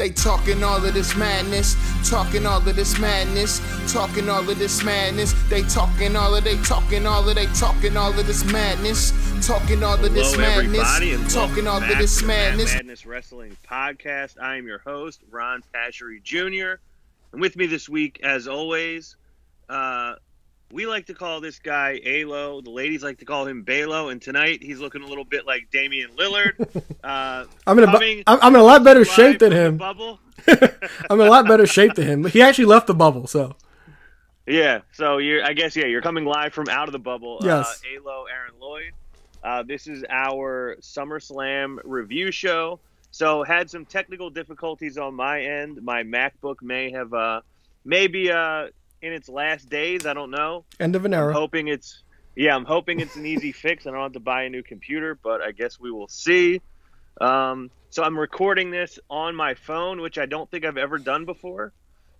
They talking all of this madness, talking all of this madness, talking all of this madness. They talking all of they talking all of they talking all of this madness, talking all of this Hello, madness, talking all of this to the Mad madness. Madness Wrestling Podcast. I am your host, Ron Pashery Jr. And with me this week, as always, uh, we like to call this guy Alo. The ladies like to call him Balo. And tonight, he's looking a little bit like Damian Lillard. Uh, I'm in a, bu- I'm I'm in a lot better shape than him. Bubble. I'm in a lot better shape than him. He actually left the bubble, so Yeah, so you're. I guess yeah, you're coming live from out of the bubble. Yes. Uh, Alo, Aaron Lloyd. Uh, this is our SummerSlam review show. So had some technical difficulties on my end. My MacBook may have uh, maybe uh, in its last days. I don't know. end of an I'm era. hoping it's yeah. I'm hoping it's an easy fix. I don't have to buy a new computer, but I guess we will see. Um, so I'm recording this on my phone, which I don't think I've ever done before.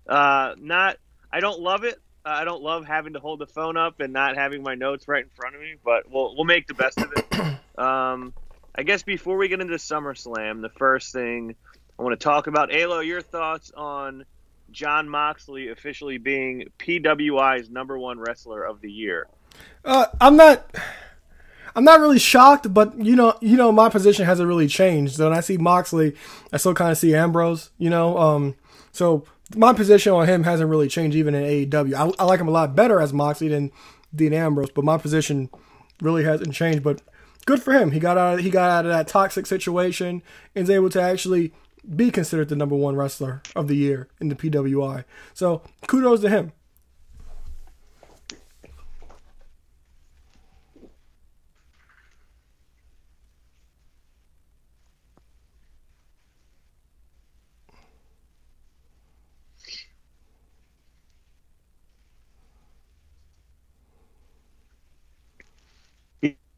Uh, not, I don't love it. Uh, I don't love having to hold the phone up and not having my notes right in front of me, but we'll we'll make the best of it. Um, I guess before we get into SummerSlam, the first thing I want to talk about, Alo, your thoughts on Jon Moxley officially being PWI's number one wrestler of the year. Uh, I'm not. I'm not really shocked, but you know, you know, my position hasn't really changed. So when I see Moxley, I still kind of see Ambrose. You know, um, so my position on him hasn't really changed even in AEW. I, I like him a lot better as Moxley than Dean Ambrose, but my position really hasn't changed. But good for him. He got out. Of, he got out of that toxic situation and is able to actually be considered the number one wrestler of the year in the PWI. So kudos to him.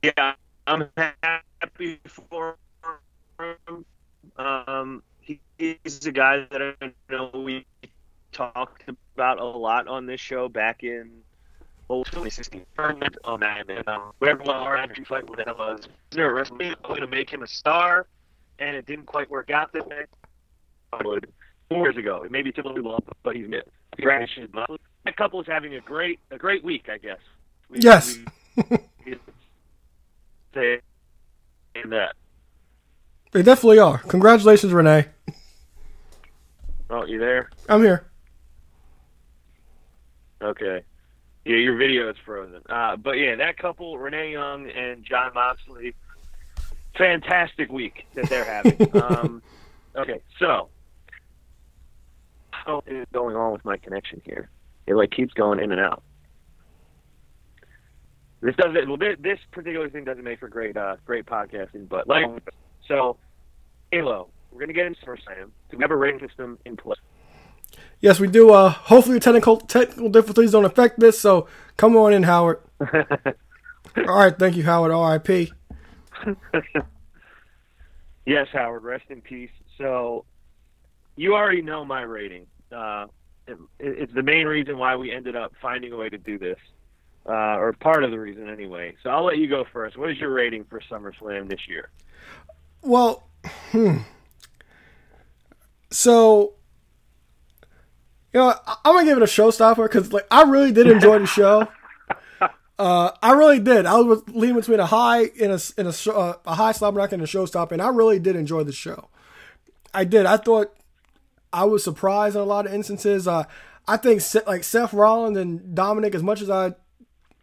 Yeah, I'm happy for him. Um, he's a guy that I know we talked about a lot on this show back in oh, 2016 tournament. Oh man, and um, whatever our energy fight with him was, there was going to make him a star, and it didn't quite work out that way. Would four years ago, it maybe took a little long, but he's mid. That couple is having a great a great week, I guess. We- Yes. we- say that. They definitely are. Congratulations, Renee. Oh, you there? I'm here. Okay. Yeah, your video is frozen. Uh, but yeah, that couple, Renee Young and Jon Moxley, fantastic week that they're having. um, okay, so what is going on with my connection here? It like keeps going in and out. This doesn't. Well, this, this particular thing doesn't make for great, uh, great podcasting. But like, so, Halo, we're gonna get into SummerSlam. Do we have a rating system in place? Yes, we do. Uh, hopefully, technical technical difficulties don't affect this. So come on in, Howard. All right, thank you, Howard. R.I.P. Yes, Howard. Rest in peace. So, you already know my rating. Uh, it, it's the main reason why we ended up finding a way to do this, uh, or part of the reason anyway. So I'll let you go first. What is your rating for SummerSlam this year? Well, hmm. So, you know, I- I'm gonna give it a showstopper because, like, I really did enjoy the show. Uh, I really did. I was leaning between a high and a in a, uh, a high slap rock and a showstopper, and I really did enjoy the show. I did. I thought I was surprised in a lot of instances. Uh, I think like Seth Rollins and Dominic, as much as I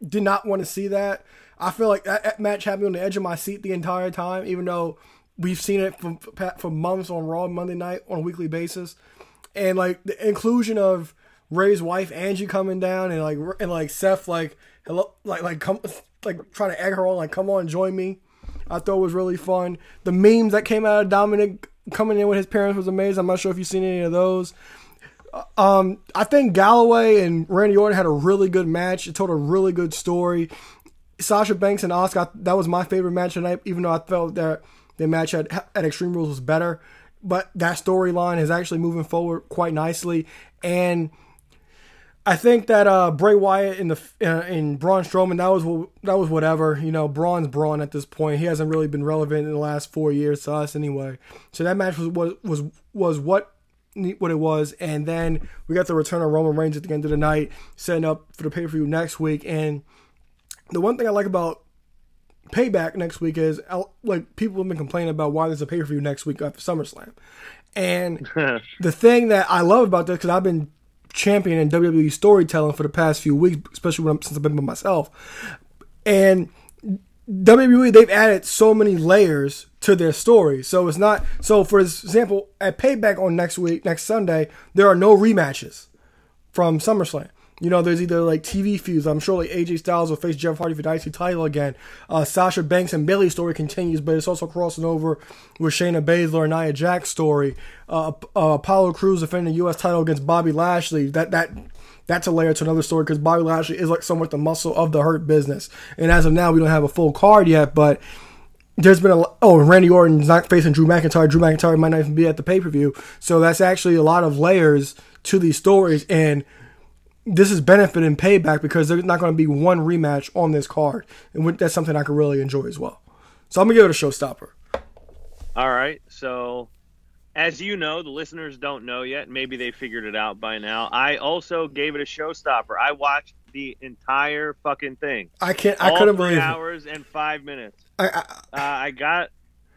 did not want to see that, I feel like that, that match had me on the edge of my seat the entire time, even though we've seen it for, for months on Raw Monday night on a weekly basis. And like the inclusion of Rey's wife Angie coming down and like and like Seth like hello like like come like trying to egg her on like come on join me. I thought was really fun. The memes that came out of Dominic coming in with his parents was amazing. I'm not sure if you've seen any of those. Um, I think Galloway and Randy Orton had a really good match. It told a really good story. Sasha Banks and Asuka, that was my favorite match tonight, even though I felt that the match at, at Extreme Rules was better. But that storyline is actually moving forward quite nicely. And I think that uh, Bray Wyatt and the uh, and Braun Strowman that was that was whatever you know Braun's Braun at this point he hasn't really been relevant in the last four years to us anyway so that match was was was, was what what it was. And then we got the return of Roman Reigns at the end of the night, setting up for the pay per view next week. And the one thing I like about Payback next week is like people have been complaining about why there's a pay per view next week after SummerSlam. And the thing that I love about this, because I've been championing WWE storytelling for the past few weeks, especially when I'm, since I've been by myself, and WWE they've added so many layers to their story. So it's not so. For example, at Payback on next week, next Sunday, there are no rematches from SummerSlam. You know, there's either like TV feuds. I'm sure like AJ Styles will face Jeff Hardy for the IC title again. Uh, Sasha Banks and Bayley story continues, but it's also crossing over with Shayna Baszler and Nia Jax story. Uh, uh, Apollo Crews defending the U.S. title against Bobby Lashley. That that that's a layer to another story because Bobby Lashley is like somewhat the muscle of the Hurt business. And as of now, we don't have a full card yet, but there's been a oh Randy Orton's not facing Drew McIntyre. Drew McIntyre might not even be at the pay per view. So that's actually a lot of layers to these stories and this is benefit and payback because there's not going to be one rematch on this card, and that's something I can really enjoy as well. So I'm gonna give it a showstopper. All right. So, as you know, the listeners don't know yet. Maybe they figured it out by now. I also gave it a showstopper. I watched the entire fucking thing. I can't. I couldn't believe hours and five minutes. I I, uh, I got.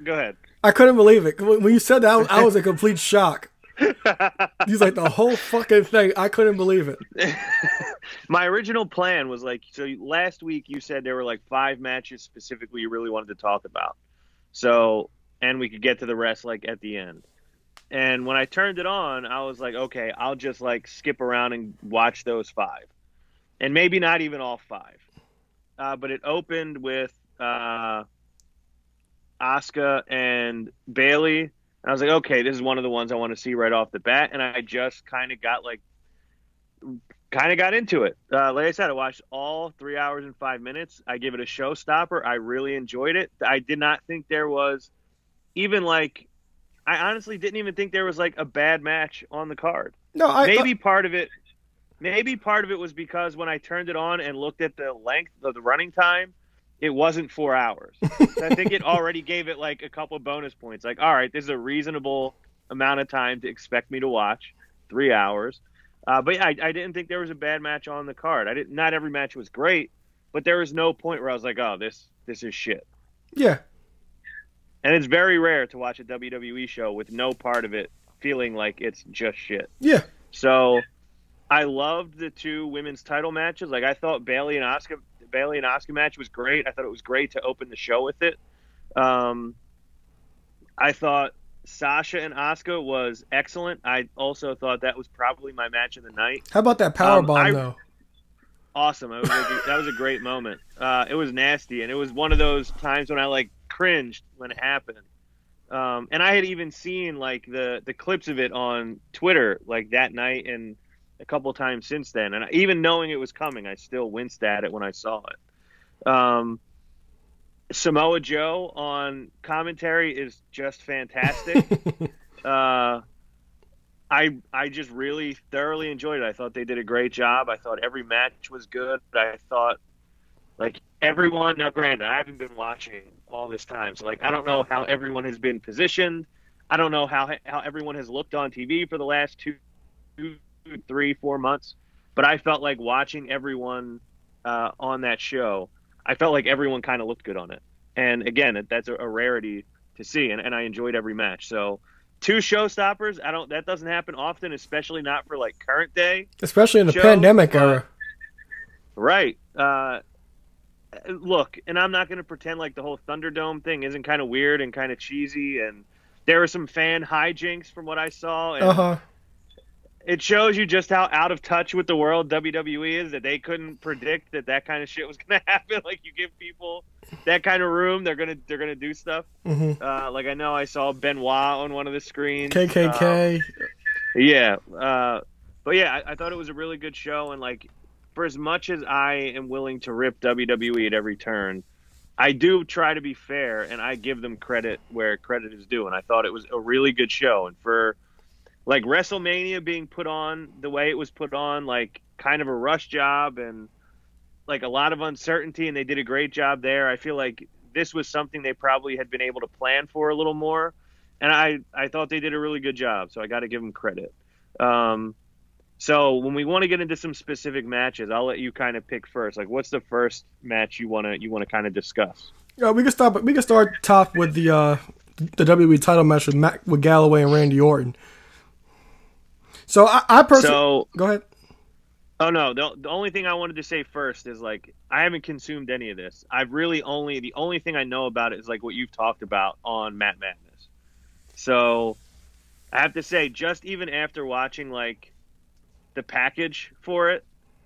Go ahead. I couldn't believe it when you said that. I was a complete shock. He's like the whole fucking thing. I couldn't believe it. My original plan was like so. Last week you said there were like five matches specifically you really wanted to talk about. So and we could get to the rest like at the end. And when I turned it on, I was like, okay, I'll just like skip around and watch those five, and maybe not even all five. Uh, but it opened with uh, Asuka and Bayley and I was like, okay, this is one of the ones I want to see right off the bat. And I just kind of got like, kind of got into it. Uh, like I said, I watched all three hours and five minutes. I give it a showstopper. I really enjoyed it. I did not think there was even like, I honestly didn't even think there was like a bad match on the card. No, I, maybe part of it, maybe part of it was because when I turned it on and looked at the length of the running time, it wasn't four hours. so I think it already gave it like a couple bonus points. Like, all right, this is a reasonable amount of time to expect me to watch, three hours. Uh, but yeah, I, I, didn't think there was a bad match on the card. I didn't. Not every match was great, but there was no point where I was like, oh, this this is shit. Yeah. And it's very rare to watch a WWE show with no part of it feeling like it's just shit. Yeah. So I loved the two women's title matches. Like I thought Bayley and Asuka Bayley and Asuka match was great. I thought it was great to open the show with it. Um, I thought Sasha and Asuka was excellent. I also thought that was probably my match of the night. How about that power um, bomb I, though? Awesome. Was that was a great moment. Uh, it was nasty, and it was one of those times when I like cringed when it happened. Um, and I had even seen like the the clips of it on Twitter like that night, and a couple times since then, and even knowing it was coming, I still winced at it when I saw it. Um, Samoa Joe on commentary is just fantastic. uh, I I just really thoroughly enjoyed it. I thought they did a great job. I thought every match was good. I thought like everyone. Now, granted, I haven't been watching all this time, so like I don't know how everyone has been positioned. I don't know how how everyone has looked on TV for the last two three, four months. But I felt like watching everyone uh, on that show, I felt like everyone kind of looked good on it. And again, that's a, a rarity to see, and, and I enjoyed every match. So two showstoppers, I don't. That doesn't happen often, especially not for like current day, especially in the shows, pandemic era. Right. Uh, look, and I'm not going to pretend like the whole Thunderdome thing isn't kind of weird and kind of cheesy, and there were some fan hijinks from what I saw. And uh-huh it shows you just how out of touch with the world WWE is that they couldn't predict that that kind of shit was going to happen. Like you give people that kind of room, they're gonna they're gonna do stuff. Mm-hmm. Uh, like I know I saw Benoit on one of the screens. KKK. Um, yeah, uh, but yeah, I, I thought it was a really good show, and like for as much as I am willing to rip WWE at every turn, I do try to be fair, and I give them credit where credit is due. And I thought it was a really good show, and for like WrestleMania being put on the way it was put on, like kind of a rush job and like a lot of uncertainty, and they did a great job there. I feel like this was something they probably had been able to plan for a little more, and I I thought they did a really good job, so I got to give them credit. Um, so when we want to get into some specific matches, I'll let you kind of pick first. Like, what's the first match you wanna you wanna kind of discuss? Yeah, we can start. We can start top with the uh, the WWE title match with Mac, with Galloway and Randy Orton. So I, I personally So go ahead. Oh no, the, the only thing I wanted to say first is like I haven't consumed any of this. I've really only the only thing I know about it is like what you've talked about on Matt Madness. So I have to say, just even after watching like the package for it,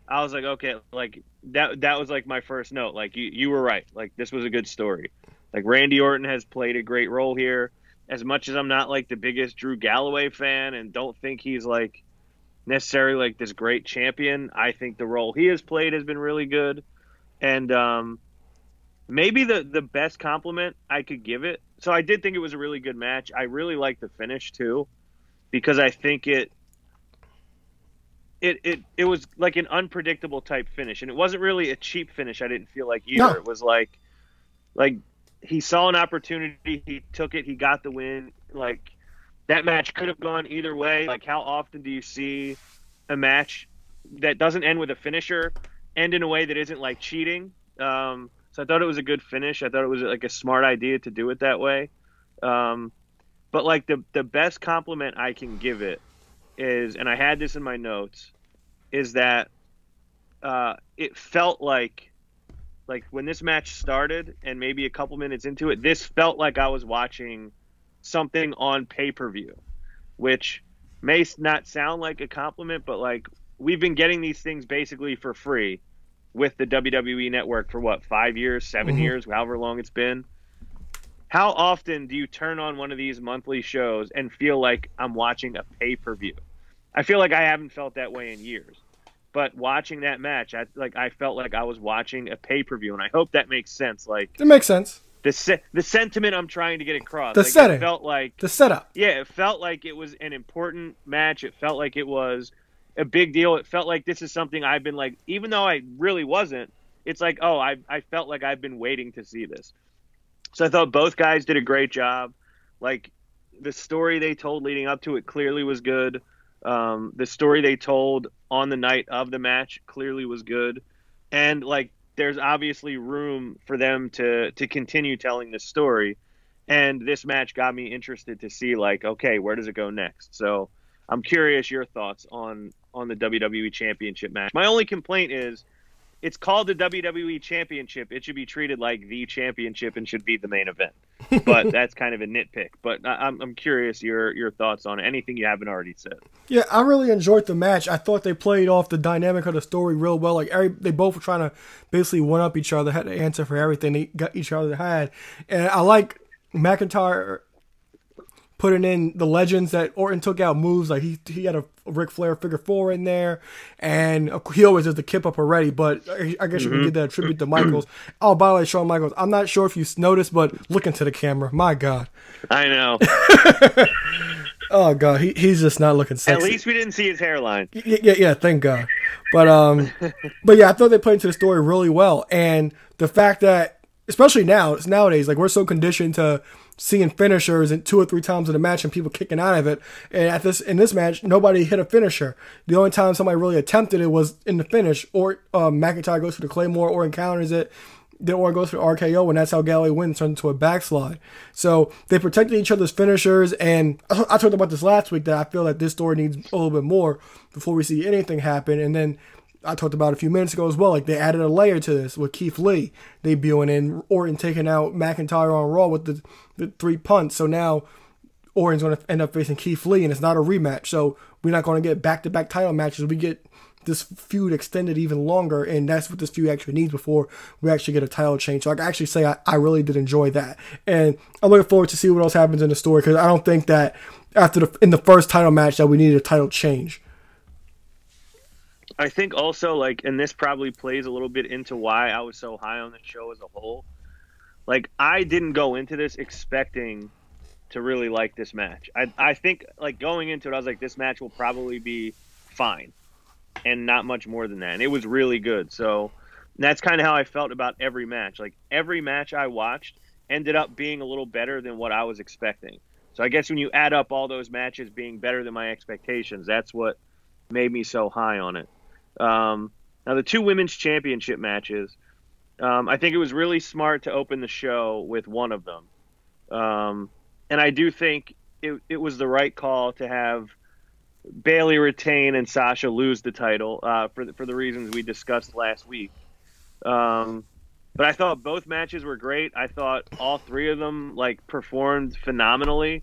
I was like, okay, like that that was like my first note. Like you you were right. Like this was a good story. Like Randy Orton has played a great role here. As much as I'm not like the biggest Drew Galloway fan and don't think he's like necessarily like this great champion. I think the role he has played has been really good, and um, maybe the the best compliment I could give it. So I did think it was a really good match. I really liked the finish too, because I think it. It, it, it was like an unpredictable type finish and it wasn't really a cheap finish i didn't feel like either No. it was like like he saw an opportunity he took it he got the win like that match could have gone either way. Like, how often do you see a match that doesn't end with a finisher end in a way that isn't like cheating? Um, so I thought it was a good finish. I thought it was like a smart idea to do it that way. Um, but like the the best compliment I can give it is, and I had this in my notes, is that uh, it felt like like when this match started and maybe a couple minutes into it, this felt like I was watching something on pay per view, which may not sound like a compliment, but like we've been getting these things basically for free with the WWE network for what, five years, 7 Mhm. years, however long it's been. How often do you turn on one of these monthly shows and feel like I'm watching a pay per view? I feel like I haven't felt that way in years. But watching that match, I like I felt like I was watching a pay per view, and I hope that makes sense. Like It makes sense. the se- the sentiment I'm trying to get across. The like, setting. It felt like The setup. yeah, it felt like it was an important match. It felt like it was a big deal. It felt like this is something I've been like, even though I really wasn't. It's like, oh, I I felt like I've been waiting to see this. So I thought both guys did a great job. Like the story they told leading up to it clearly was good. Um, the story they told on the night of the match clearly was good, and like there's obviously room for them to to continue telling this story. And this match got me interested to see like, okay, where does it go next? So I'm curious your thoughts on on the WWE Championship match. My only complaint is it's called the WWE Championship. It should be treated like the championship and should be the main event. But that's kind of a nitpick. But I- I'm I'm curious your your thoughts on anything you haven't already said. Yeah, I really enjoyed the match. I thought they played off the dynamic of the story real well. Like every, they both were trying to basically one up each other, had to answer for everything they got each other had, and I like McIntyre putting in the legends that Orton took out moves. Like he he had a Ric Flair figure four in there, and he always does the kip up already. But I I guess you can give that tribute to Michaels. Oh, by the way, Shawn Michaels. I'm not sure if you noticed, but look into the camera. My God. I know. Oh God, he, he's just not looking sexy. At least we didn't see his hairline. Yeah, yeah, yeah, thank God. But um, but yeah, I thought they played into the story really well, and the fact that, especially now, it's nowadays, like we're so conditioned to seeing finishers and two or three times in a match and people kicking out of it. And at this in this match, nobody hit a finisher. The only time somebody really attempted it was in the finish, or um, McIntyre goes for the Claymore or encounters it. Then or goes for RKO, and that's how Galloway wins, turns into a backslide. So they protected each other's finishers, and I I talked about this last week that I feel that this story needs a little bit more before we see anything happen. And then I talked about a few minutes ago as well, like they added a layer to this with Keith Lee debuting and Orton taking out McIntyre on Raw with the, the three punts. So now Orton's going to end up facing Keith Lee, and it's not a rematch. So we're not going to get back to back title matches. We get this feud extended even longer, and that's what this feud actually needs before we actually get a title change. So I can actually say I, I really did enjoy that, and I'm looking forward to see what else happens in the story because I don't think that after the in the first title match that we needed a title change. I think also like, and this probably plays a little bit into why I was so high on the show as a whole. Like, I didn't go into this expecting to really like this match. I I think like going into it, I was like, this match will probably be fine, and not much more than that. And it was really good. So that's kind of how I felt about every match. Like every match I watched ended up being a little better than what I was expecting. So I guess when you add up all those matches being better than my expectations, that's what made me so high on it. Um, now the two women's championship matches, um, I think it was really smart to open the show with one of them, um, and I do think it, it was the right call to have Bayley retain and Sasha lose the title uh, for the, for the reasons we discussed last week. Um, but I thought both matches were great. I thought all three of them like performed phenomenally.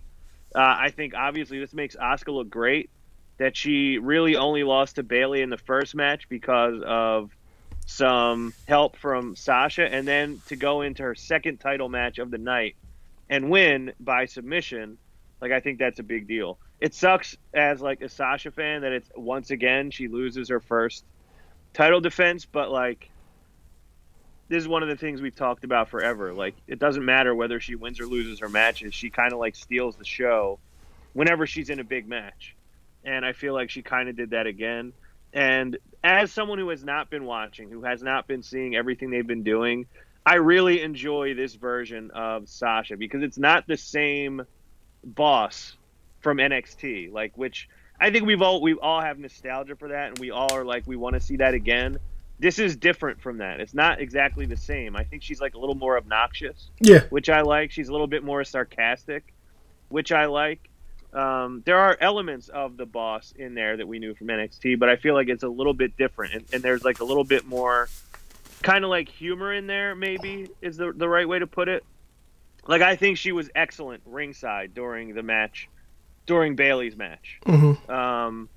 Uh, I think obviously this makes Asuka look great. That she really only lost to Bayley in the first match because of some help from Sasha, and then to go into her second title match of the night and win by submission. Like I think that's a big deal. It sucks as like a Sasha fan that it's once again she loses her first title defense, but like this is one of the things we've talked about forever. Like it doesn't matter whether she wins or loses her matches. She kind of like steals the show whenever she's in a big match. And I feel like she kind of did that again. And as someone who has not been watching, who has not been seeing everything they've been doing, I really enjoy this version of Sasha because it's not the same boss from NXT, like which I think we've all we all have nostalgia for that and we all are like we want to see that again this is different from that. It's not exactly the same. I think she's like a little more obnoxious. Yeah. Which I like. She's a little bit more sarcastic, which I like. Um, there are elements of the boss in there that we knew from NXT, but I feel like it's a little bit different. And, and there's like a little bit more kind of like humor in there, maybe is the, the right way to put it. Like, I think she was excellent ringside during the match, during Bayley's match. Mm-hmm. Um,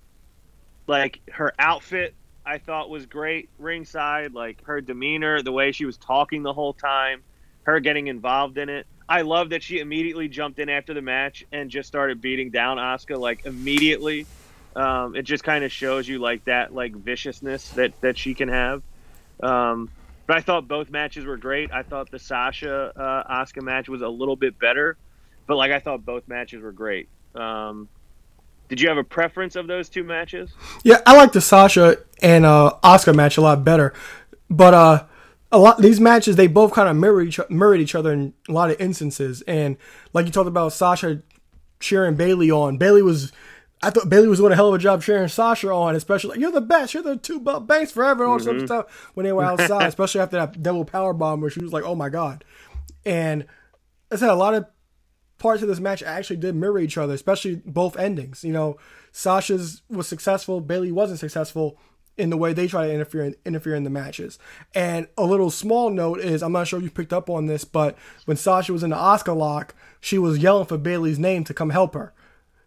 like, her outfit I thought was great ringside. Like her demeanor, the way she was talking the whole time, her getting involved in it. I love that she immediately jumped in after the match and just started beating down Asuka like immediately. Um, it just kind of shows you like that like viciousness that that she can have. Um, but I thought both matches were great. I thought the Sasha uh, Asuka match was a little bit better, but like I thought both matches were great. Um, did you have a preference of those two matches? Yeah, I like the Sasha and uh, match a lot better, but uh, a lot these matches they both kind of mirror each mirrored each other in a lot of instances. And like you talked about Sasha cheering Bayley on, Bayley was. I thought Bayley was doing a hell of a job cheering Sasha on, especially like, you're the best, you're the two belt banks forever, and all mm-hmm. of stuff when they were outside, especially after that double power bomb where she was like, "Oh my god!" And I said a lot of parts of this match actually did mirror each other, especially both endings. You know, Sasha's was successful, Bayley wasn't successful in the way they try to interfere in, interfere in the matches. And a little small note is I'm not sure if you picked up on this, but when Sasha was in the Asuka lock, she was yelling for Bayley's name to come help her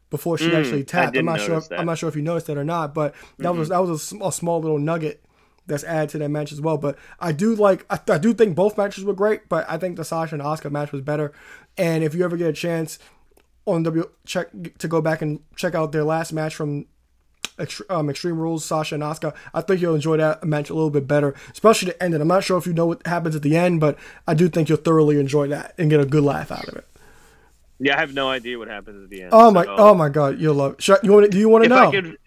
before she mm, actually tapped. I'm not sure. That. I'm not sure if you noticed that or not, but that mm-hmm. was that was a, a, small little nugget that's added to that match as well. But I do like I, I do think both matches were great, but I think the Sasha and Asuka match was better. And if you ever get a chance on W check to go back and check out their last match from um, Extreme Rules, Sasha and Asuka, I think you'll enjoy that match a little bit better, especially the ending. I'm not sure if you know what happens at the end, but I do think you'll thoroughly enjoy that and get a good laugh out of it. Yeah, I have no idea what happens at the end. Oh my! So. Oh my God, you'll love. It. You want? Do you want to know? Could,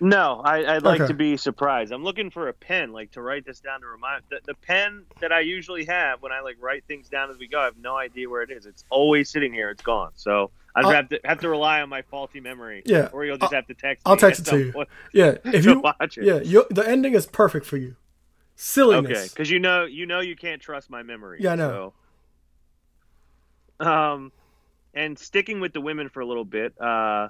no, I, would like okay. to be surprised. I'm looking for a pen, like to write this down to remind. The, the, pen that I usually have when I like write things down as we go, I have no idea where it is. It's always sitting here. It's gone. So I'd have to have to rely on my faulty memory. Yeah, or you'll just I'll, have to text. I'll text it to you. Yeah, if you watch it. Yeah, the ending is perfect for you. Silliness. Okay, because you know you know you can't trust my memory. Yeah, I know. So. Um, and sticking with the women for a little bit. Uh,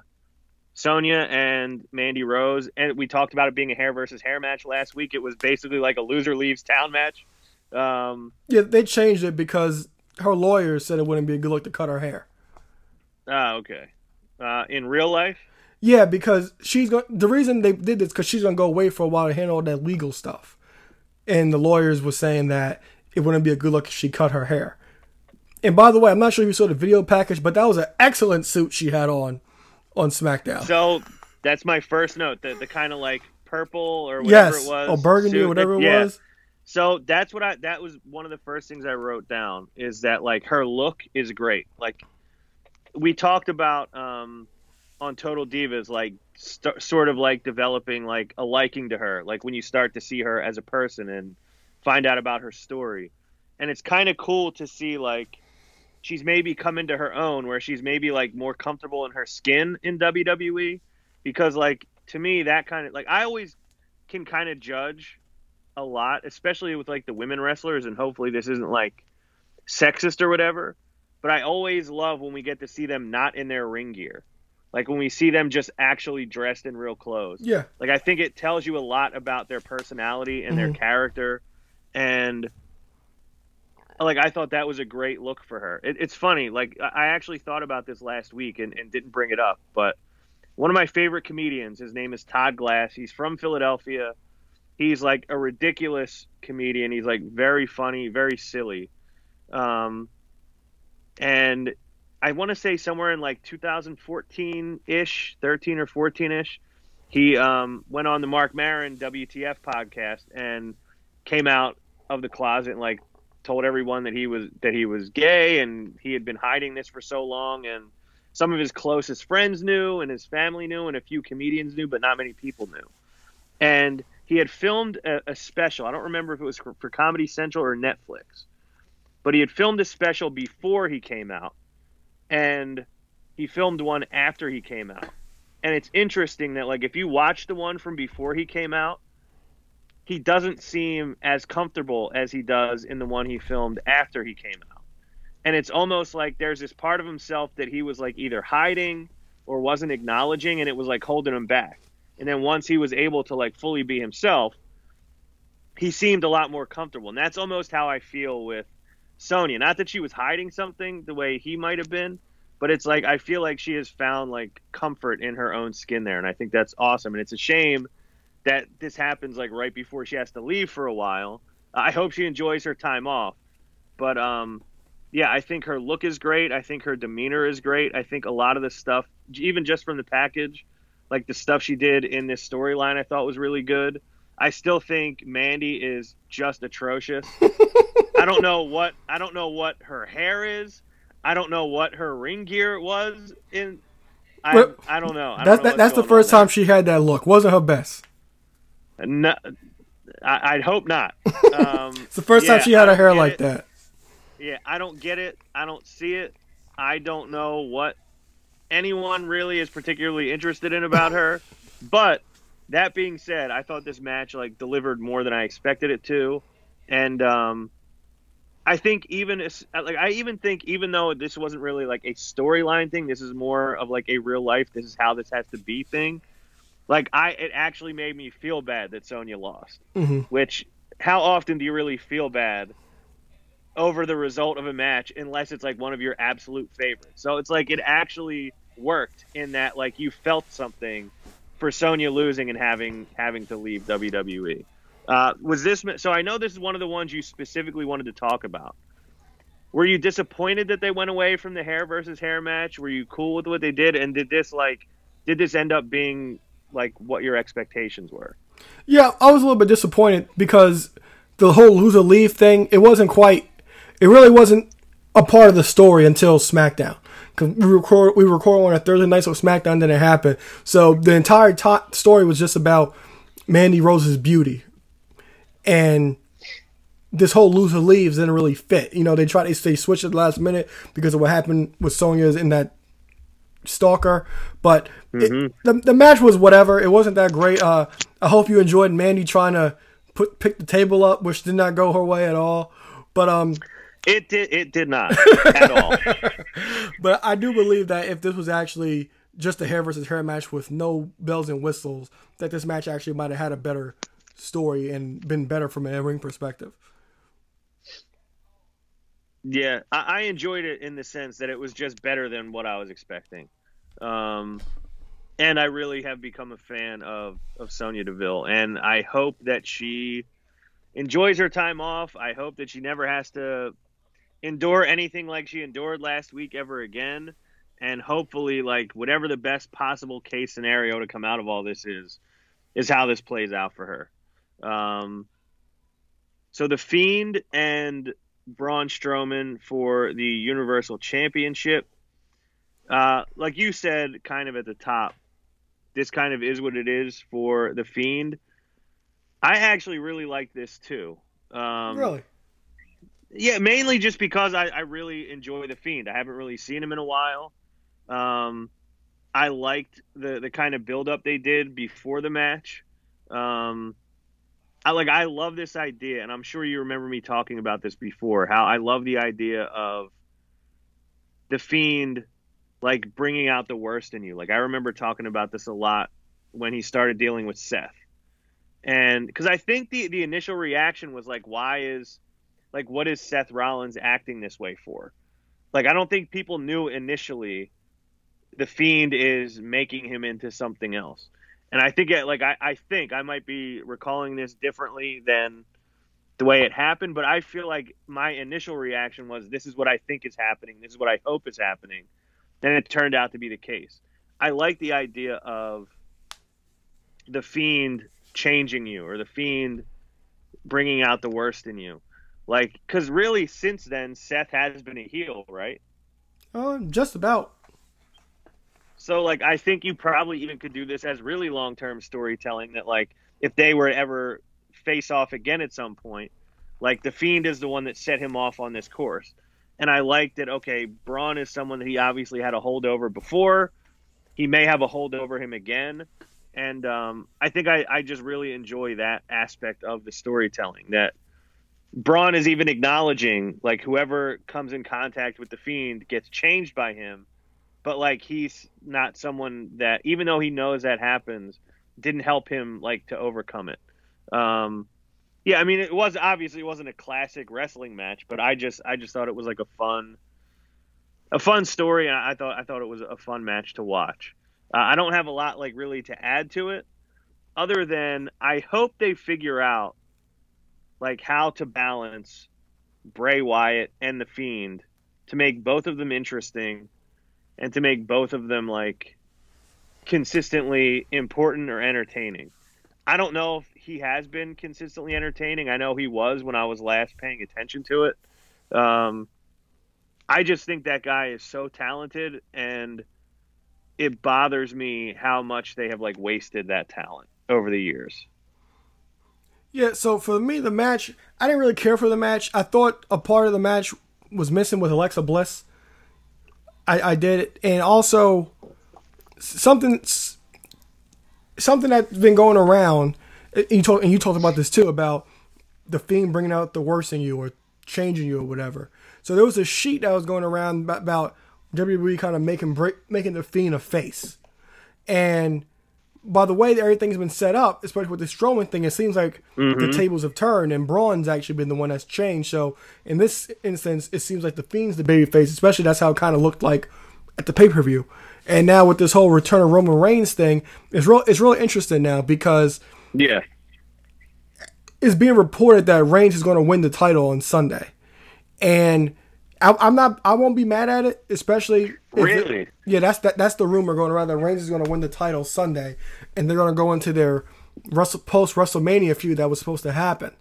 Sonya and Mandy Rose, and we talked about it being a hair versus hair match last week. It was basically like a loser leaves town match. Um, yeah, they changed it because her lawyer said it wouldn't be a good look to cut her hair. Ah, okay. Uh, in real life. Yeah, because she's going. The reason they did this because she's gonna go away for a while to handle all that legal stuff, and the lawyers were saying that it wouldn't be a good look if she cut her hair. And by the way, I'm not sure if you saw the video package, but that was an excellent suit she had on on SmackDown. So that's my first note. The the kind of like purple or whatever yes. it was, or burgundy or whatever it yeah. was. So that's what I. That was one of the first things I wrote down. Is that like her look is great. Like we talked about um, on Total Divas, like st- sort of like developing like a liking to her. Like when you start to see her as a person and find out about her story, and it's kind of cool to see like she's maybe come into her own where she's maybe like more comfortable in her skin in WWE because like to me that kind of like I always can kind of judge a lot especially with like the women wrestlers and hopefully this isn't like sexist or whatever but I always love when we get to see them not in their ring gear like when we see them just actually dressed in real clothes Yeah. like I think it tells you a lot about their personality and their Mhm. character, and like I thought that was a great look for her. It, it's funny, like I I actually thought about this last week and, and didn't bring it up, but one of my favorite comedians, his name is Todd Glass. He's from Philadelphia. He's like a ridiculous comedian. He's like very funny, very silly. Um, and I want to say somewhere in like 2014 ish, 13 or 14 ish, he um, went on the Marc Maron WTF podcast and came out of the closet and like told everyone that he was that he was gay and he had been hiding this for so long. And some of his closest friends knew and his family knew and a few comedians knew but not many people knew. And he had filmed a, a special. I don't remember if it was for, for comedy central or netflix but he had filmed a special before he came out and he filmed one after he came out. And it's interesting that like if you watch the one from before he came out he doesn't seem as comfortable as he does in the one he filmed after he came out. And it's almost like there's this part of himself that he was like either hiding or wasn't acknowledging and it was like holding him back. And then once he was able to like fully be himself he seemed a lot more comfortable. And that's almost how i feel with sonya not that she was hiding something the way he might have been but it's like I feel like she has found like comfort in her own skin there, and I think that's awesome. And it's a shame that this happens like right before she has to leave for a while. I hope she enjoys her time off, but um, yeah, I think her look is great. I think her demeanor is great. I think a lot of the stuff, even just from the package, like the stuff she did in this storyline, I thought was really good. I still think Mandy is just atrocious. I don't know what I don't know what her hair is. I don't know what her ring gear was in. I, Well, I don't know. I don't That's know that's the first time she had that look. Wasn't her best. No, I, I'd hope not. Um, It's the first time she had her hair like it. that. Yeah, I don't get it. I don't see it. I don't know what anyone really is particularly interested in about her. But that being said, I thought this match like delivered more than I expected it to, and um, I think even like I even think even though this wasn't really like a storyline thing, this is more of like a real life. This is how this has to be thing. Like I, it actually made me feel bad that Sonya lost. Mhm. Which, how often do you really feel bad over the result of a match unless it's like one of your absolute favorites? So it's like it actually worked in that like you felt something for Sonya losing and having having to leave WWE. Uh, was this so? I know this is one of the ones you specifically wanted to talk about. Were you disappointed that they went away from the hair versus hair match? Were you cool with what they did? And did this like did this end up being like what your expectations were? Yeah, I was a little bit disappointed because the whole loser leave thing, it wasn't quite, it really wasn't a part of the story until SmackDown. Because we record, we record on a Thursday night, so SmackDown didn't happen. So the entire to story was just about Mandy Rose's beauty. And this whole loser leaves didn't really fit. You know, they tried, they, they switched at the last minute because of what happened with Sonya's in that stalker. But it, the, the match was whatever. It wasn't that great. Uh, I hope you enjoyed Mandy trying to put pick the table up, which did not go her way at all. But um, It did. It did not at all. but I do believe that if this was actually just a hair versus hair match with no bells and whistles, that this match actually might have had a better story and been better from a ring perspective. Yeah, I, I enjoyed it in the sense that it was just better than what I was expecting. Um, and I really have become a fan of, of Sonya Deville. And I hope that she enjoys her time off. I hope that she never has to endure anything like she endured last week ever again. And hopefully, like, whatever the best possible case scenario to come out of all this is, is how this plays out for her. Um, so the Fiend and Braun Strowman for the Universal Championship. Uh, like you said, kind of at the top, this kind of is what it is for the Fiend. I actually really like this too. Um, Really? Yeah, mainly just because I, I really enjoy the Fiend. I haven't really seen him in a while. Um, I liked the the kind of build up they did before the match. Um, I like I love this idea, and I'm sure you remember me talking about this before. How I love the idea of the Fiend like bringing out the worst in you. Like I remember talking about this a lot when he started dealing with Seth. And because I think the the initial reaction was like, why is like what is Seth Rollins acting this way for? Like I don't think people knew initially the fiend is making him into something else. And I think like I, I think I might be recalling this differently than the way it happened, but I feel like my initial reaction was this is what I think is happening, this is what I hope is happening. And it turned out to be the case. I like the idea of the fiend changing you or the fiend bringing out the worst in you. Like, because really, since then, Seth has been a heel, right? Uh, just about. So, like, I think you probably even could do this as really long term storytelling that, like, if they were ever face off again at some point, like, the Fiend is the one that set him off on this course. And I like that, okay, Braun is someone that he obviously had a holdover before. He may have a holdover him again and um, I think I, I just really enjoy that aspect of the storytelling. That Braun is even acknowledging like whoever comes in contact with the fiend gets changed by him, but like he's not someone that even though he knows that happens, didn't help him like to overcome it. Um, yeah, I mean it was obviously it wasn't a classic wrestling match, but I just I just thought it was like a fun a fun story and I thought I thought it was a fun match to watch. Uh, I don't have a lot like really to add to it, other than I hope they figure out like how to balance Bray Wyatt and the Fiend to make both of them interesting and to make both of them like consistently important or entertaining. I don't know if he has been consistently entertaining. I know he was when I was last paying attention to it. Um, I just think that guy is so talented and it bothers me how much they have like wasted that talent over the years. Yeah, so for me, the match, I didn't really care for the match. I thought a part of the match was missing with Alexa Bliss. I, I did, and also something something that's been going around. And you talk, and you talked about this too about the fiend bringing out the worst in you or changing you or whatever. So there was a sheet that was going around about WWE kind of making break, making the Fiend a face. And by the way that everything's been set up, especially with the Strowman thing, it seems like mm-hmm. the tables have turned and Braun's actually been the one that's changed. So in this instance, it seems like the Fiend's the baby face, especially that's how it kind of looked like at the pay per view. And now with this whole return of Roman Reigns thing, it's real it's really interesting now because yeah, it's being reported that Reigns is going to win the title on Sunday, and I, am not. I won't be mad at it, especially. Really? It, yeah, that's that. That's the rumor going around that Reigns is going to win the title Sunday, and they're going to go into their Russell, post WrestleMania feud that was supposed to happen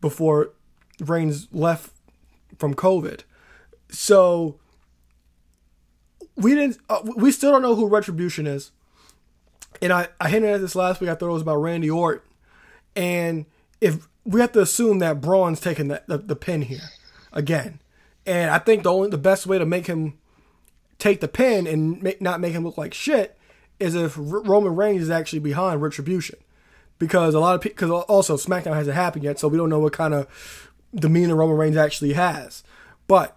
before Reigns left from COVID. So we didn't. Uh, we still don't know who Retribution is, and I I hinted at this last week. I thought it was about Randy Orton, and if we have to assume that Braun's taking the, the, the pin here again and I think the only the best way to make him take the pin and make, not make him look like shit is if R- Roman Reigns is actually behind Retribution, because a lot of because also SmackDown hasn't happened yet, so we don't know what kind of demeanor Roman Reigns actually has. But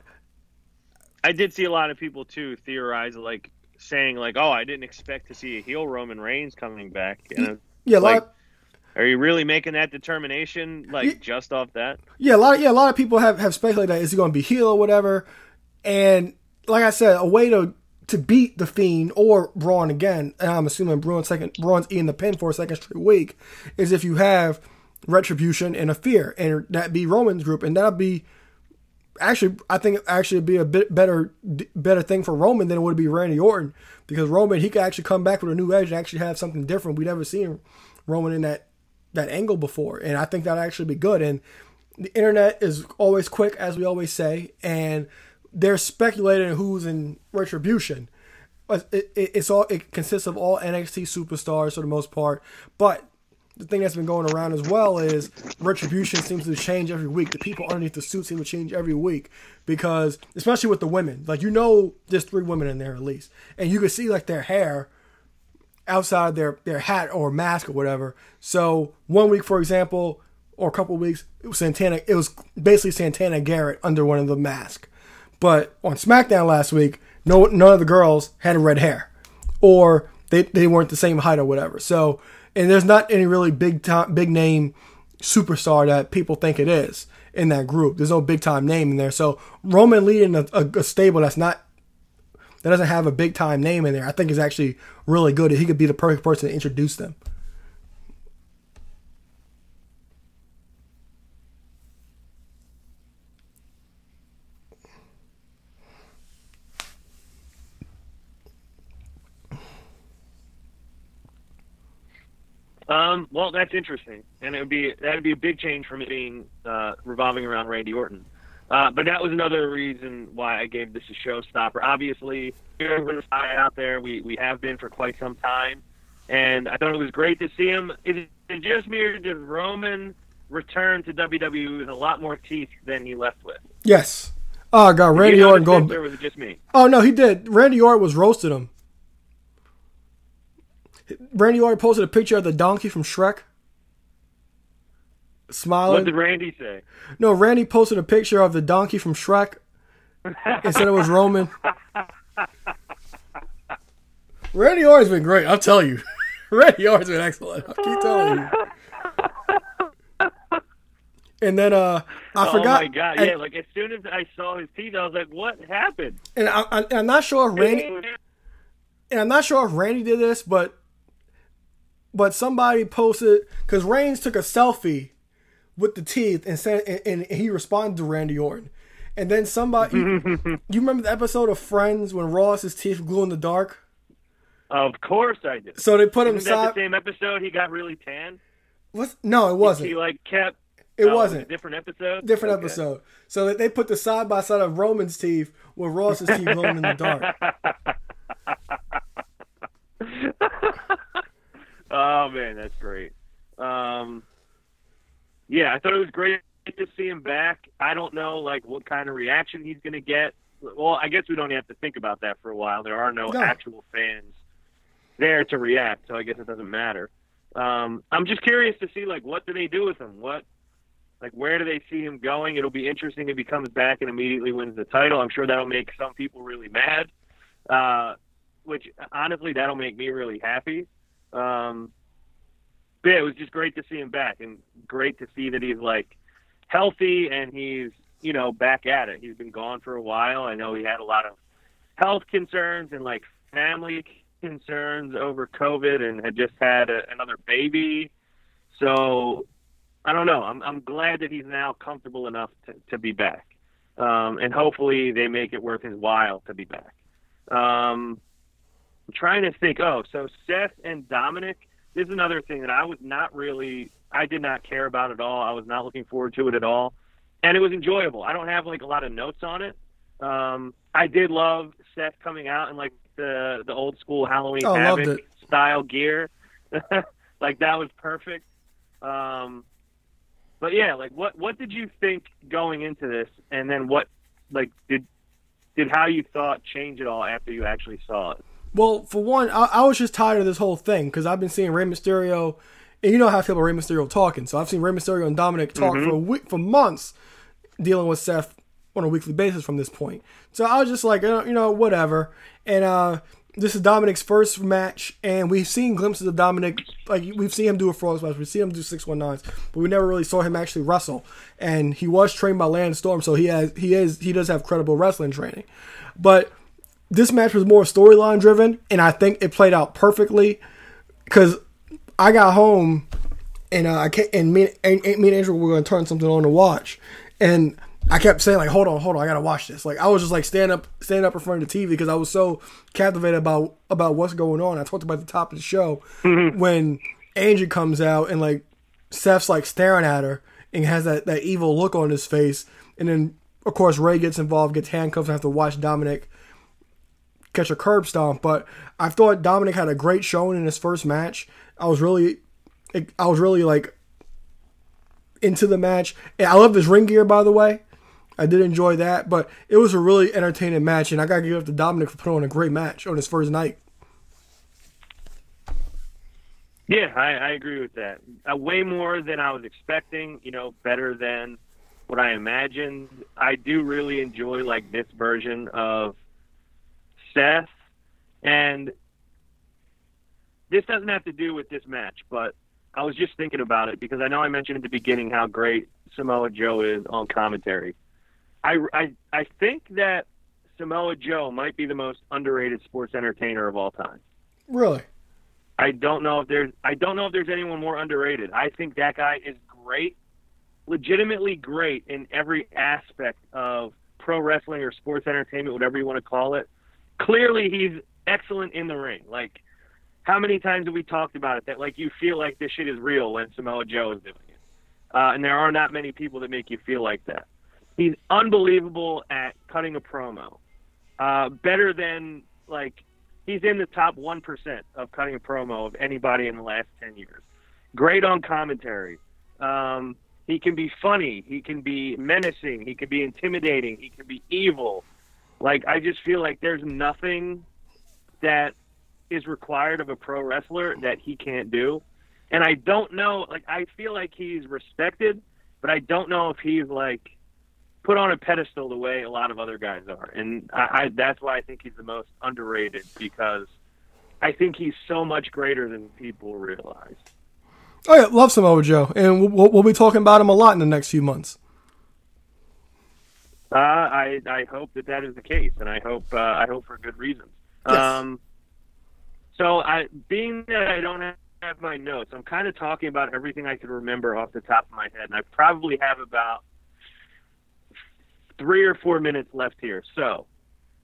I did see a lot of people too theorize like saying like, "Oh, I didn't expect to see a heel Roman Reigns coming back." And yeah, like, of, are you really making that determination, like yeah, just off that? Yeah, a lot. Of, yeah, a lot of people have have speculated that is he going to be heel or whatever. And like I said, a way to to beat the Fiend or Braun again, and I'm assuming Braun second Braun's eating the pin for a second straight week, is if you have Retribution and a Fear, and that be Roman's group, and that'd be actually I think actually be a bit better better thing for Roman than it would be Randy Orton because Roman he could actually come back with a new edge and actually have something different we'd never seen Roman in that that angle before, and I think that'll actually be good. And the internet is always quick, as we always say, and they're speculating who's in retribution. It, it, it's all it consists of all NXT superstars for the most part, but the thing that's been going around as well is retribution seems to change every week. The people underneath the suit seem to change every week because, especially with the women, like you know, there's three women in there at least, and you can see like their hair outside their their hat or mask or whatever. So one week, for example, or a couple weeks, it was Santana. It was basically Santana Garrett under one of the masks. But on SmackDown last week, no none of the girls had red hair, or they they weren't the same height or whatever. So and there's not any really big time big name superstar that people think it is in that group. There's no big time name in there. So Roman leading a, a, a stable that's not that doesn't have a big time name in there, I think is actually really good. He could be the perfect person to introduce them. Um, well, that's interesting, and it would be that would be a big change from it being uh, revolving around Randy Orton. Uh, but that was another reason why I gave this a showstopper. Obviously, we're out there. We we have been for quite some time, and I thought it was great to see him. It, it just mirrored that Roman return to WWE with a lot more teeth than he left with. Yes. Oh god, Randy Orton going. Or was it just me? Oh no, he did. Randy Orton was roasting him. Randy Orton posted a picture of the donkey from Shrek. Smiling. What did Randy say? No, Randy posted a picture of the donkey from Shrek and said it was Roman. Randy Orton's been great, I'll tell you. Randy Orton's been excellent. I keep telling you. And then uh, I oh forgot. Oh my god! and, Yeah, like as soon as I saw his teeth, I was like, "What happened?" And I, I, I'm not sure if Randy. And I'm not sure if Randy did this, but but somebody posted because Reigns took a selfie with the teeth and said, and, and he responded to Randy Orton. And then somebody, you, you remember the episode of Friends when Ross's teeth glue in the dark? Of course I did. So they put him Isn't that side. the same episode? He got really tan. What? No, it wasn't. He like kept. It oh, wasn't. a different episode. Different Okay. episode. So that they put the side by side of Roman's teeth with Ross's teeth glowing in the dark. oh man, that's great. Um, yeah, I thought it was great to see him back. I don't know like what kind of reaction he's going to get. Well, I guess we don't have to think about that for a while. There are no, No. actual fans there to react, so I guess it doesn't matter. Um, I'm just curious to see like what do they do with him? What like where do they see him going? It'll be interesting if he comes back and immediately wins the title. I'm sure that'll make some people really mad. Uh, which honestly that'll make me really happy. Um, but yeah, it was just great to see him back and great to see that he's like healthy and he's you know back at it. He's been gone for a while. I know he had a lot of health concerns and like family concerns over COVID and had just had a, another baby. So I don't know. I'm I'm glad that he's now comfortable enough to, to be back, um, and hopefully they make it worth his while to be back. Um, I'm trying to think. Oh, so Seth and Dominic. This is another thing that I was not really. I did not care about at all. I was not looking forward to it at all, and it was enjoyable. I don't have like a lot of notes on it. Um, I did love Seth coming out in like the the old school Halloween Oh, Havoc style gear. like that was perfect. Um, but yeah, like what what did you think going into this, and then what like did did how you thought change at all after you actually saw it? Well, for one, I, I was just tired of this whole thing because I've been seeing Rey Mysterio, and you know how I feel about Rey Mysterio talking. So I've seen Rey Mysterio and Dominic talk for a week, for months, dealing with Seth on a weekly basis from this point. So I was just like, uh, you know, whatever. And uh, this is Dominic's first match, and we've seen glimpses of Dominic. Like we've seen him do a frog splash, we've seen him do six one nines, but we never really saw him actually wrestle. And he was trained by Lance Storm, so he has he is he does have credible wrestling training. But this match was more storyline driven, and I think it played out perfectly. Because I got home, and uh, I can't, and me, and, and me and Angel were going to turn something on to watch, and I kept saying like, "Hold on, hold on, I gotta watch this." Like I was just like stand up, stand up in front of the TV because I was so captivated about about what's going on. I talked about the top of the show when Angel comes out and like Seth's like staring at her and has that that evil look on his face, and then of course Rey gets involved, gets handcuffed, and have to watch Dominic catch a curb stomp. But I thought Dominic had a great showing in his first match. I was really I was really like into the match. And I love his ring gear, by the way. I did enjoy that, but it was a really entertaining match, and I gotta give it to Dominic for putting on a great match on his first night. Yeah, I, I agree with that. Uh, way more than I was expecting. You know, better than what I imagined. I do really enjoy like this version of Seth, and this doesn't have to do with this match, but I was just thinking about it because I know I mentioned at the beginning how great Samoa Joe is on commentary. I, I, I think that Samoa Joe might be the most underrated sports entertainer of all time. Really? I don't know if there's I don't know if there's anyone more underrated. I think that guy is great, legitimately great in every aspect of pro wrestling or sports entertainment, whatever you want to call it. Clearly, he's excellent in the ring. Like, how many times have we talked about it that like you feel like this shit is real when Samoa Joe is doing it? Uh, and there are not many people that make you feel like that. He's unbelievable at cutting a promo. Uh, better than like he's in the top one percent of cutting a promo of anybody in the last ten years. Great on commentary. Um, he can be funny. He can be menacing. He can be intimidating. He can be evil. Like I just feel like there's nothing that is required of a pro wrestler that he can't do. And I don't know. Like I feel like he's respected, but I don't know if he's like put on a pedestal the way a lot of other guys are, and I, I that's why I think he's the most underrated because I think he's so much greater than people realize. Oh yeah, love Samoa Joe, and we'll, we'll be talking about him a lot in the next few months. Uh, I I hope that that is the case, and I hope uh, I hope for good reasons. Yes. Um, so I, being that I don't have my notes, I'm kind of talking about everything I can remember off the top of my head, and I probably have about three or four minutes left here. So,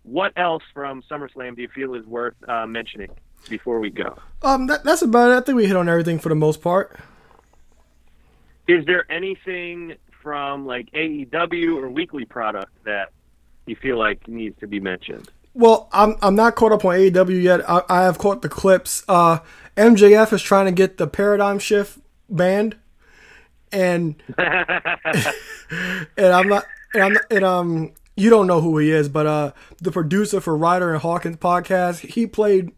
what else from SummerSlam do you feel is worth uh, mentioning before we go? Um, that, that's about it. I think we hit on everything for the most part. Is there anything from like AEW or weekly product that you feel like needs to be mentioned? Well, I'm I'm not caught up on AEW yet. I, I have caught the clips. Uh, MJF is trying to get the Paradigm Shift banned, and and I'm not and I'm not, and um you don't know who he is, but uh the producer for Ryder and Hawkins podcast, he played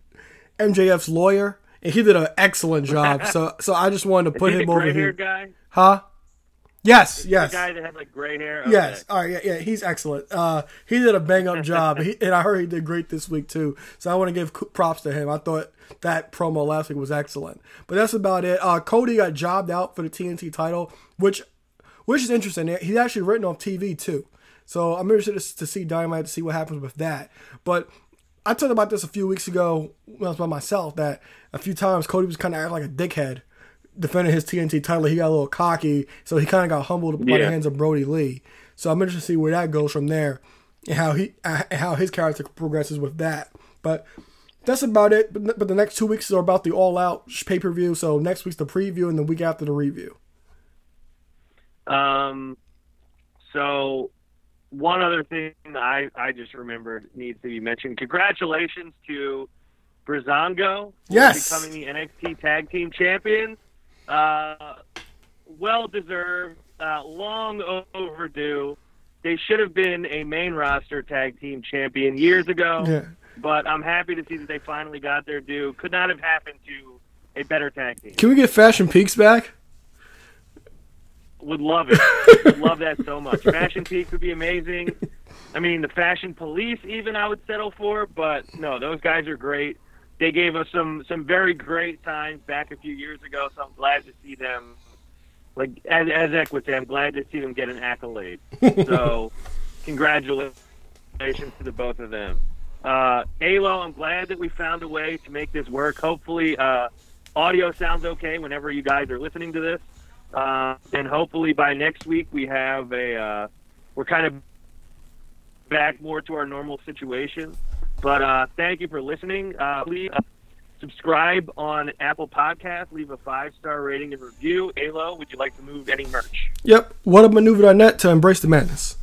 MJF's lawyer, and he did an excellent job. So so I just wanted to put him over here, guy? huh? Yes, yes. The guy that had like gray hair. Yes. All right. Yeah, yeah. He's excellent. Uh, he did a bang up job, he, and I heard he did great this week too. So I want to give props to him. I thought that promo last week was excellent. But that's about it. Uh, Cody got jobbed out for the TNT title, which which is interesting. He's actually written off TV too. So I'm interested to, to see Dynamite to see what happens with that. But I talked about this a few weeks ago when I was by myself that a few times Cody was kind of acting like a dickhead defending his TNT title. He got a little cocky, so he kind of got humbled by the hands of Brodie Lee. So I'm interested to see where that goes from there and how he uh, how his character progresses with that. But that's about it. But, but the next two weeks are about the all out pay per view. So next week's the preview, and the week after the review. Um, so one other thing I, I just remembered needs to be mentioned. Congratulations to Breezango for Yes. becoming the NXT Tag Team Champions. Uh, well deserved. Uh, long overdue. They should have been a main roster tag team champion years ago. Yeah. But I'm happy to see that they finally got their due. Could not have happened to a better tag team. Can we get Fashion Peaks back? Would love it. would love that so much. Fashion Peaks would be amazing. I mean, the Fashion Police even I would settle for, but no, those guys are great. They gave us some some very great times back a few years ago, so I'm glad to see them. Like as as Eck would say, I'm glad to see them get an accolade. So, congratulations to the both of them. Uh, Alo, I'm glad that we found a way to make this work. Hopefully, uh, audio sounds okay whenever you guys are listening to this. Uh, and hopefully by next week we have a uh, we're kind of back more to our normal situation. But uh, thank you for listening. Uh, please uh, subscribe on Apple Podcast. Leave a five star rating and review. Alo, would you like to move any merch? Yep. What a maneuver.net to embrace the madness.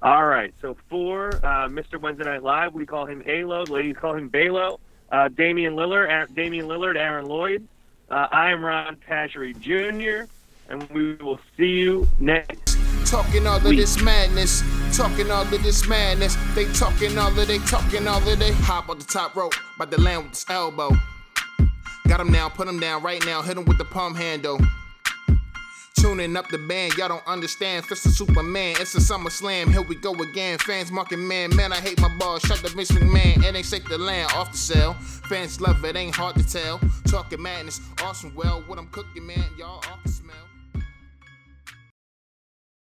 All right. So for uh, Mr. Wednesday Night Live, we call him Alo. Ladies call him Balo. Uh, Damian Lillard, Damian Lillard, Aaron Lloyd. Uh, I am Ron Pashery Jr., and we will see you next. Talking all of this madness, talking all of this madness. They talking all of they talking all of they. Hop on the top rope, about to land with this elbow. Got him now, put him down right now, hit him with the palm handle. Tuning up the band, y'all don't understand. Fist of Superman, it's a summer slam. Here we go again. Fans marking man, man, I hate my balls. Shut the Vince McMahon, it ain't shake the land off the cell. Fans love it, ain't hard to tell. Talking madness, awesome. Well, what I'm cooking, man, y'all off the smell.